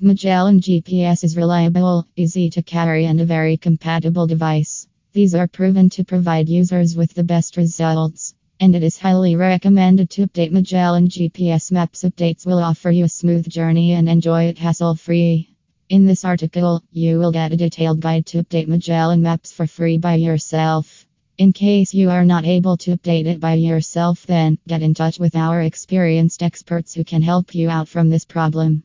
Magellan GPS is reliable, easy to carry, and a very compatible device. These are proven to provide users with the best results. And it is highly recommended to update Magellan GPS Maps. Updates will offer you a smooth journey and enjoy it hassle free. In this article, you will get a detailed guide to update Magellan Maps for free by yourself. In case you are not able to update it by yourself, then get in touch with our experienced experts who can help you out from this problem.